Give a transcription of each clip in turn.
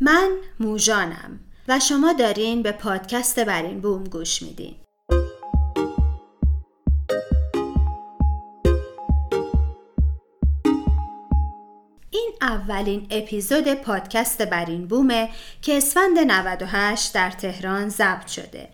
من موژانم و شما دارین به پادکست برین بوم گوش میدین. این اولین اپیزود پادکست برین بومه که اسفند 98 در تهران ضبط شده.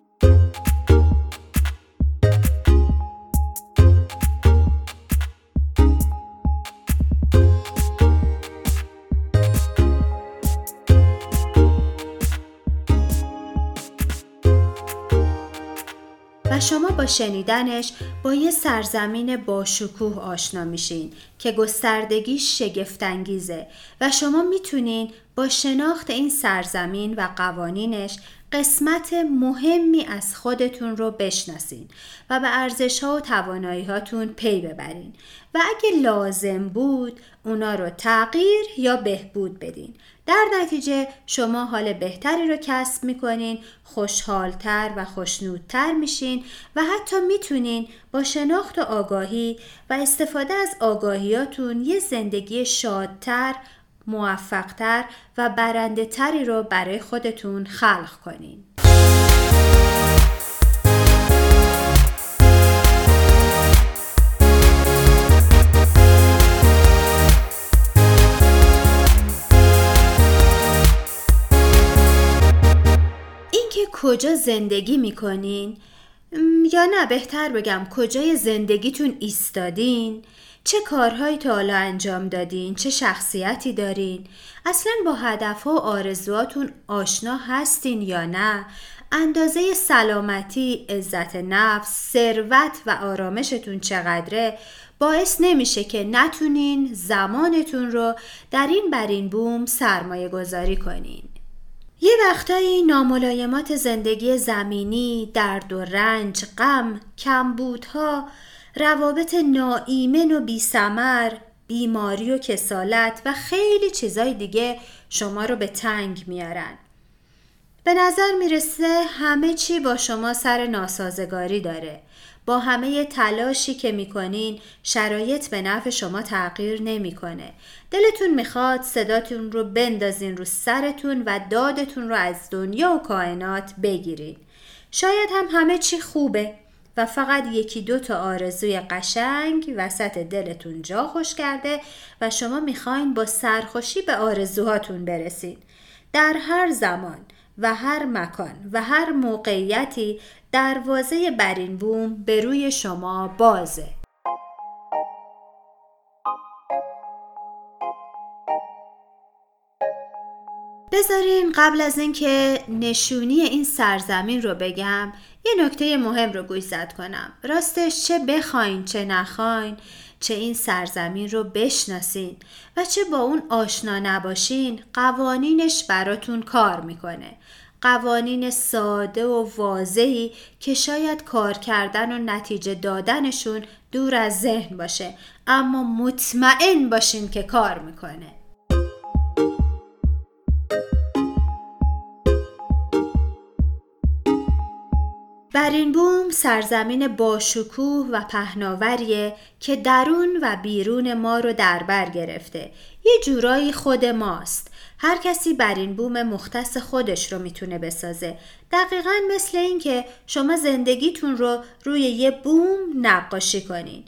شما با شنیدنش با یه سرزمین باشکوه آشنا میشین که گستردگیش شگفتانگیزه و شما می‌تونین با شناخت این سرزمین و قوانینش قسمت مهمی از خودتون رو بشناسین و به ارزش ها و توانایی هاتون پی ببرین. و اگه لازم بود اونا رو تغییر یا بهبود بدین. در نتیجه شما حال بهتری رو کسب می‌کنین خوشحالتر و خوشنودتر میشین و حتی می‌تونین با شناخت و آگاهی و استفاده از آگاهیاتون یه زندگی شادتر موفقتر و برنده تری رو برای خودتون خلق کنین. کجا زندگی می‌کنین یا نه بهتر بگم کجای زندگیتون ایستادین چه کارهایی تا حالا انجام دادین؟ چه شخصیتی دارین؟ اصلا با هدفها و آرزوهاتون آشنا هستین یا نه؟ اندازه سلامتی عزت نفس ثروت و آرامشتون چقدره؟ باعث نمیشه که نتونین زمانتون رو در این برین بوم سرمایه گذاری کنین. یه وقتایی ناملایمات زندگی زمینی، درد و رنج، غم، کمبودها، روابط ناایمن و بیسمر، بیماری و کسالت و خیلی چیزای دیگه شما رو به تنگ میارن. به نظر می‌رسه همه چی با شما سر ناسازگاری داره. با همه تلاشی که می‌کنین شرایط به نفع شما تغییر نمی‌کنه. دلتون می‌خواد صداتون رو بندازین رو سرتون و دادتون رو از دنیا و کائنات بگیرین. شاید هم همه چی خوبه و فقط یکی دو تا آرزوی قشنگ وسط دلتون جا خوش کرده و شما می‌خواین با سرخوشی به آرزوهاتون برسید. در هر زمان و هر مکان و هر موقعیتی دروازه برین بوم به روی شما بازه. بذارین قبل از اینکه نشونی این سرزمین رو بگم یه نکته مهم رو گوشزد کنم. راستش چه بخواین چه نخواین چه این سرزمین رو بشناسین و چه با اون آشنا نباشین قوانینش براتون کار می‌کنه. قوانین ساده و واضحی که شاید کار کردن و نتیجه دادنشون دور از ذهن باشه اما مطمئن باشین که کار می‌کنه. برین بوم سرزمین باشکوه و پهناوریه که درون و بیرون ما رو در بر گرفته. یه جورایی خود ماست. هر کسی برین بوم مختص خودش رو می‌تونه بسازه. دقیقا مثل اینکه شما زندگیتون رو روی یه بوم نقاشی کنین.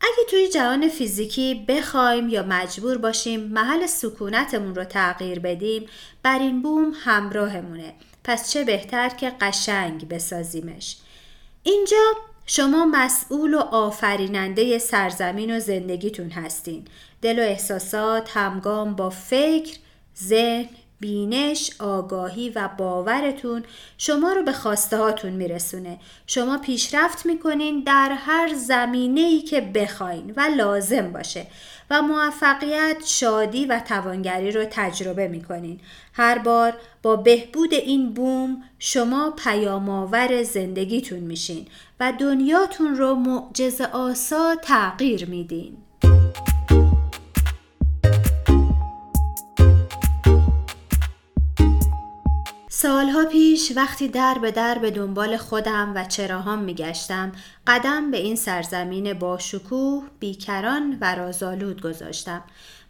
اگه توی جهان فیزیکی بخوایم یا مجبور باشیم محل سکونتمون رو تغییر بدیم بر این بوم همراهمونه پس چه بهتر که قشنگ بسازیمش. اینجا شما مسئول و آفریننده سرزمین و زندگیتون هستین. دل و احساسات همگام با فکر، ذهن، بینش، آگاهی و باورتون شما رو به خواسته هاتون میرسونه. شما پیشرفت می‌کنین در هر زمینه ای که بخواین و لازم باشه و موفقیت، شادی و توانگری رو تجربه می‌کنین. هر بار با بهبود این بوم شما پیامآور زندگیتون میشین و دنیاتون رو معجز آسا تغییر میدین. سالها پیش وقتی در به در به دنبال خودم و چراهام میگشتم قدم به این سرزمین باشکوه بیکران و رازالود گذاشتم.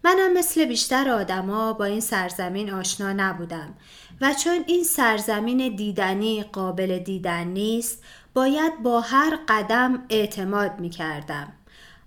منم مثل بیشتر آدما با این سرزمین آشنا نبودم و چون این سرزمین دیدنی قابل دیدن نیست باید با هر قدم اعتماد می کردم.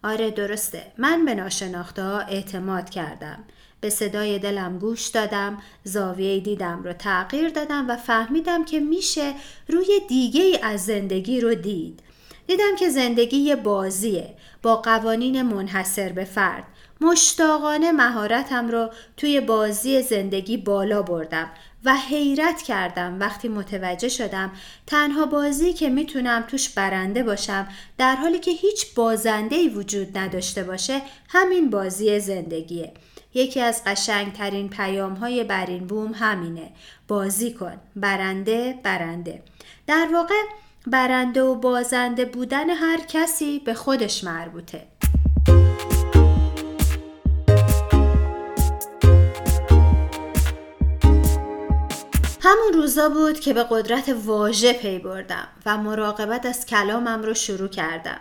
آره درسته. من به ناشناخته اعتماد کردم. به صدای دلم گوش دادم زاویه دیدم رو تغییر دادم و فهمیدم که میشه روی دیگه ای از زندگی رو دید. دیدم که زندگی یه بازیه با قوانین منحصر به فرد. مشتاقانه مهارتم رو توی بازی زندگی بالا بردم و حیرت کردم وقتی متوجه شدم تنها بازی که می‌تونم توش برنده باشم در حالی که هیچ بازنده وجود نداشته باشه همین بازی زندگیه. یکی از قشنگترین پیام های برین بوم همینه. بازی کن. برنده برنده. در واقع برنده و بازنده بودن هر کسی به خودش مربوطه. همون روزا بود که به قدرت واژه پی بردم و مراقبت از کلامم رو شروع کردم.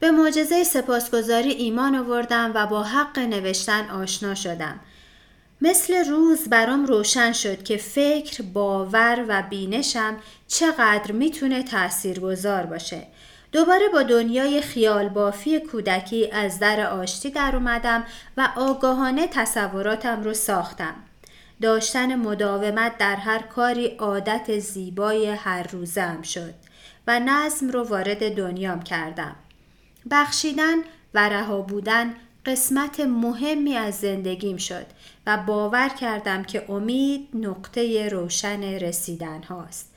به معجزه سپاسگزاری ایمان آوردم و با حق نوشتن آشنا شدم مثل روز برام روشن شد که فکر، باور و بینشم چقدر می‌تونه تاثیرگذار باشه. دوباره با دنیای خیال بافی کودکی از در آشتی در اومدم و آگاهانه تصوراتم رو ساختم. داشتن مداومت در هر کاری عادت زیبای هر روزم شد و نظم رو وارد دنیام کردم. بخشیدن و رها بودن قسمت مهمی از زندگیم شد و باور کردم که امید نقطه روشن رسیدن هاست.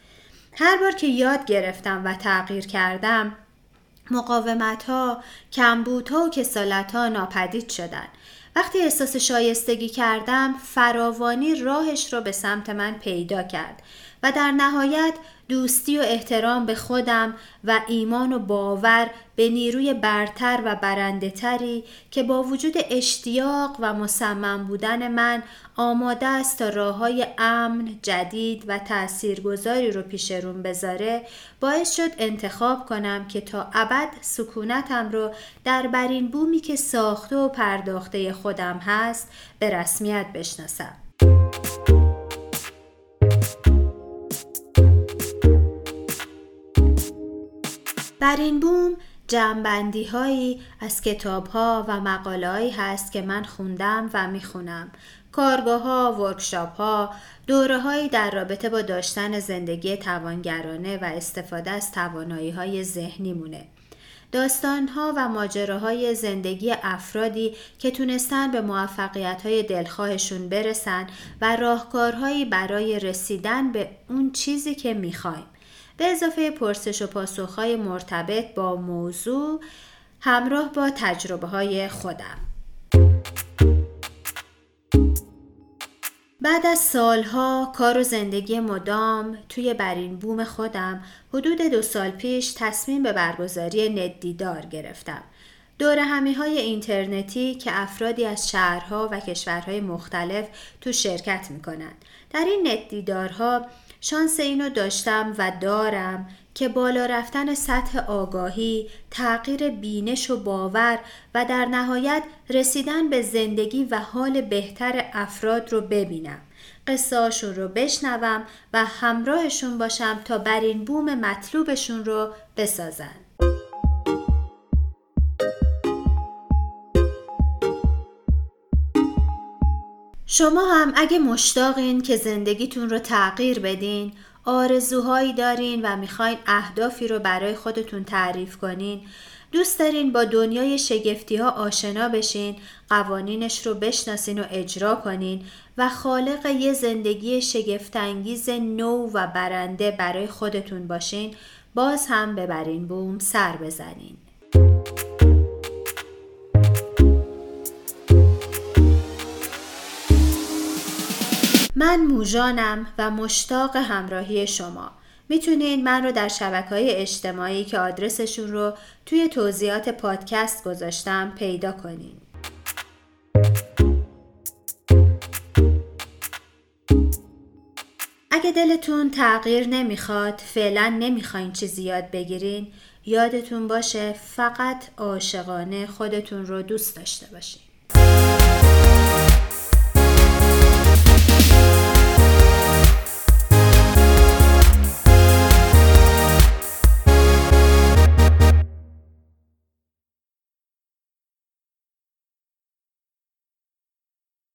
هر بار که یاد گرفتم و تغییر کردم مقاومت ها، کمبود ها و کسالت ها ناپدید شدن. وقتی احساس شایستگی کردم فراوانی راهش رو به سمت من پیدا کرد و در نهایت دوستی و احترام به خودم و ایمان و باور به نیروی برتر و برنده تری که با وجود اشتیاق و مصمم بودن من آماده است تا راه های امن، جدید و تاثیرگذاری رو پیش روم بذاره باعث شد انتخاب کنم که تا ابد سکونتم رو در برین بومی که ساخته و پرداخته خودم هست به رسمیت بشناسم. بر این بوم جمعبندی هایی از کتاب ها و مقاله هایی هست که من خوندم و می‌خونم کارگاه ها، ورکشاپ ها، دوره هایی در رابطه با داشتن زندگی توانگرانه و استفاده از توانایی های ذهنی مونه. داستان ها و ماجراهای زندگی افرادی که تونستن به موفقیت های دلخواهشون برسن و راهکارهایی برای رسیدن به اون چیزی که می‌خوایم. به اضافه پرسش و پاسخهای مرتبط با موضوع همراه با تجربه های خودم بعد از سالها کار و زندگی مدام توی برین بوم خودم حدود دو سال پیش تصمیم به برگزاری ندیدار گرفتم. دور همی های اینترنتی که افرادی از شهرها و کشورهای مختلف تو شرکت می کنند. در این ندیدارها شانس اینو داشتم و دارم که بالا رفتن سطح آگاهی، تغییر بینش و باور و در نهایت رسیدن به زندگی و حال بهتر افراد رو ببینم. قصهاشون رو بشنوم و همراهشون باشم تا بر این بوم مطلوبشون رو بسازن. شما هم اگه مشتاقین که زندگیتون رو تغییر بدین آرزوهایی دارین و می‌خواین اهدافی رو برای خودتون تعریف کنین دوست دارین با دنیای شگفتی ها آشنا بشین قوانینش رو بشناسین و اجرا کنین و خالق یه زندگی شگفتانگیز نو و برنده برای خودتون باشین باز هم ببرین بوم سر بزنین. من موژانم و مشتاق همراهی شما. می‌تونین من رو در شبکه های اجتماعی که آدرسشون رو توی توضیحات پادکست گذاشتم پیدا کنین. اگه اگه دلتون تغییر نمی‌خواد فعلا نمی‌خواین چیزی یاد بگیرین یادتون باشه فقط عاشقانه خودتون رو دوست داشته باشین.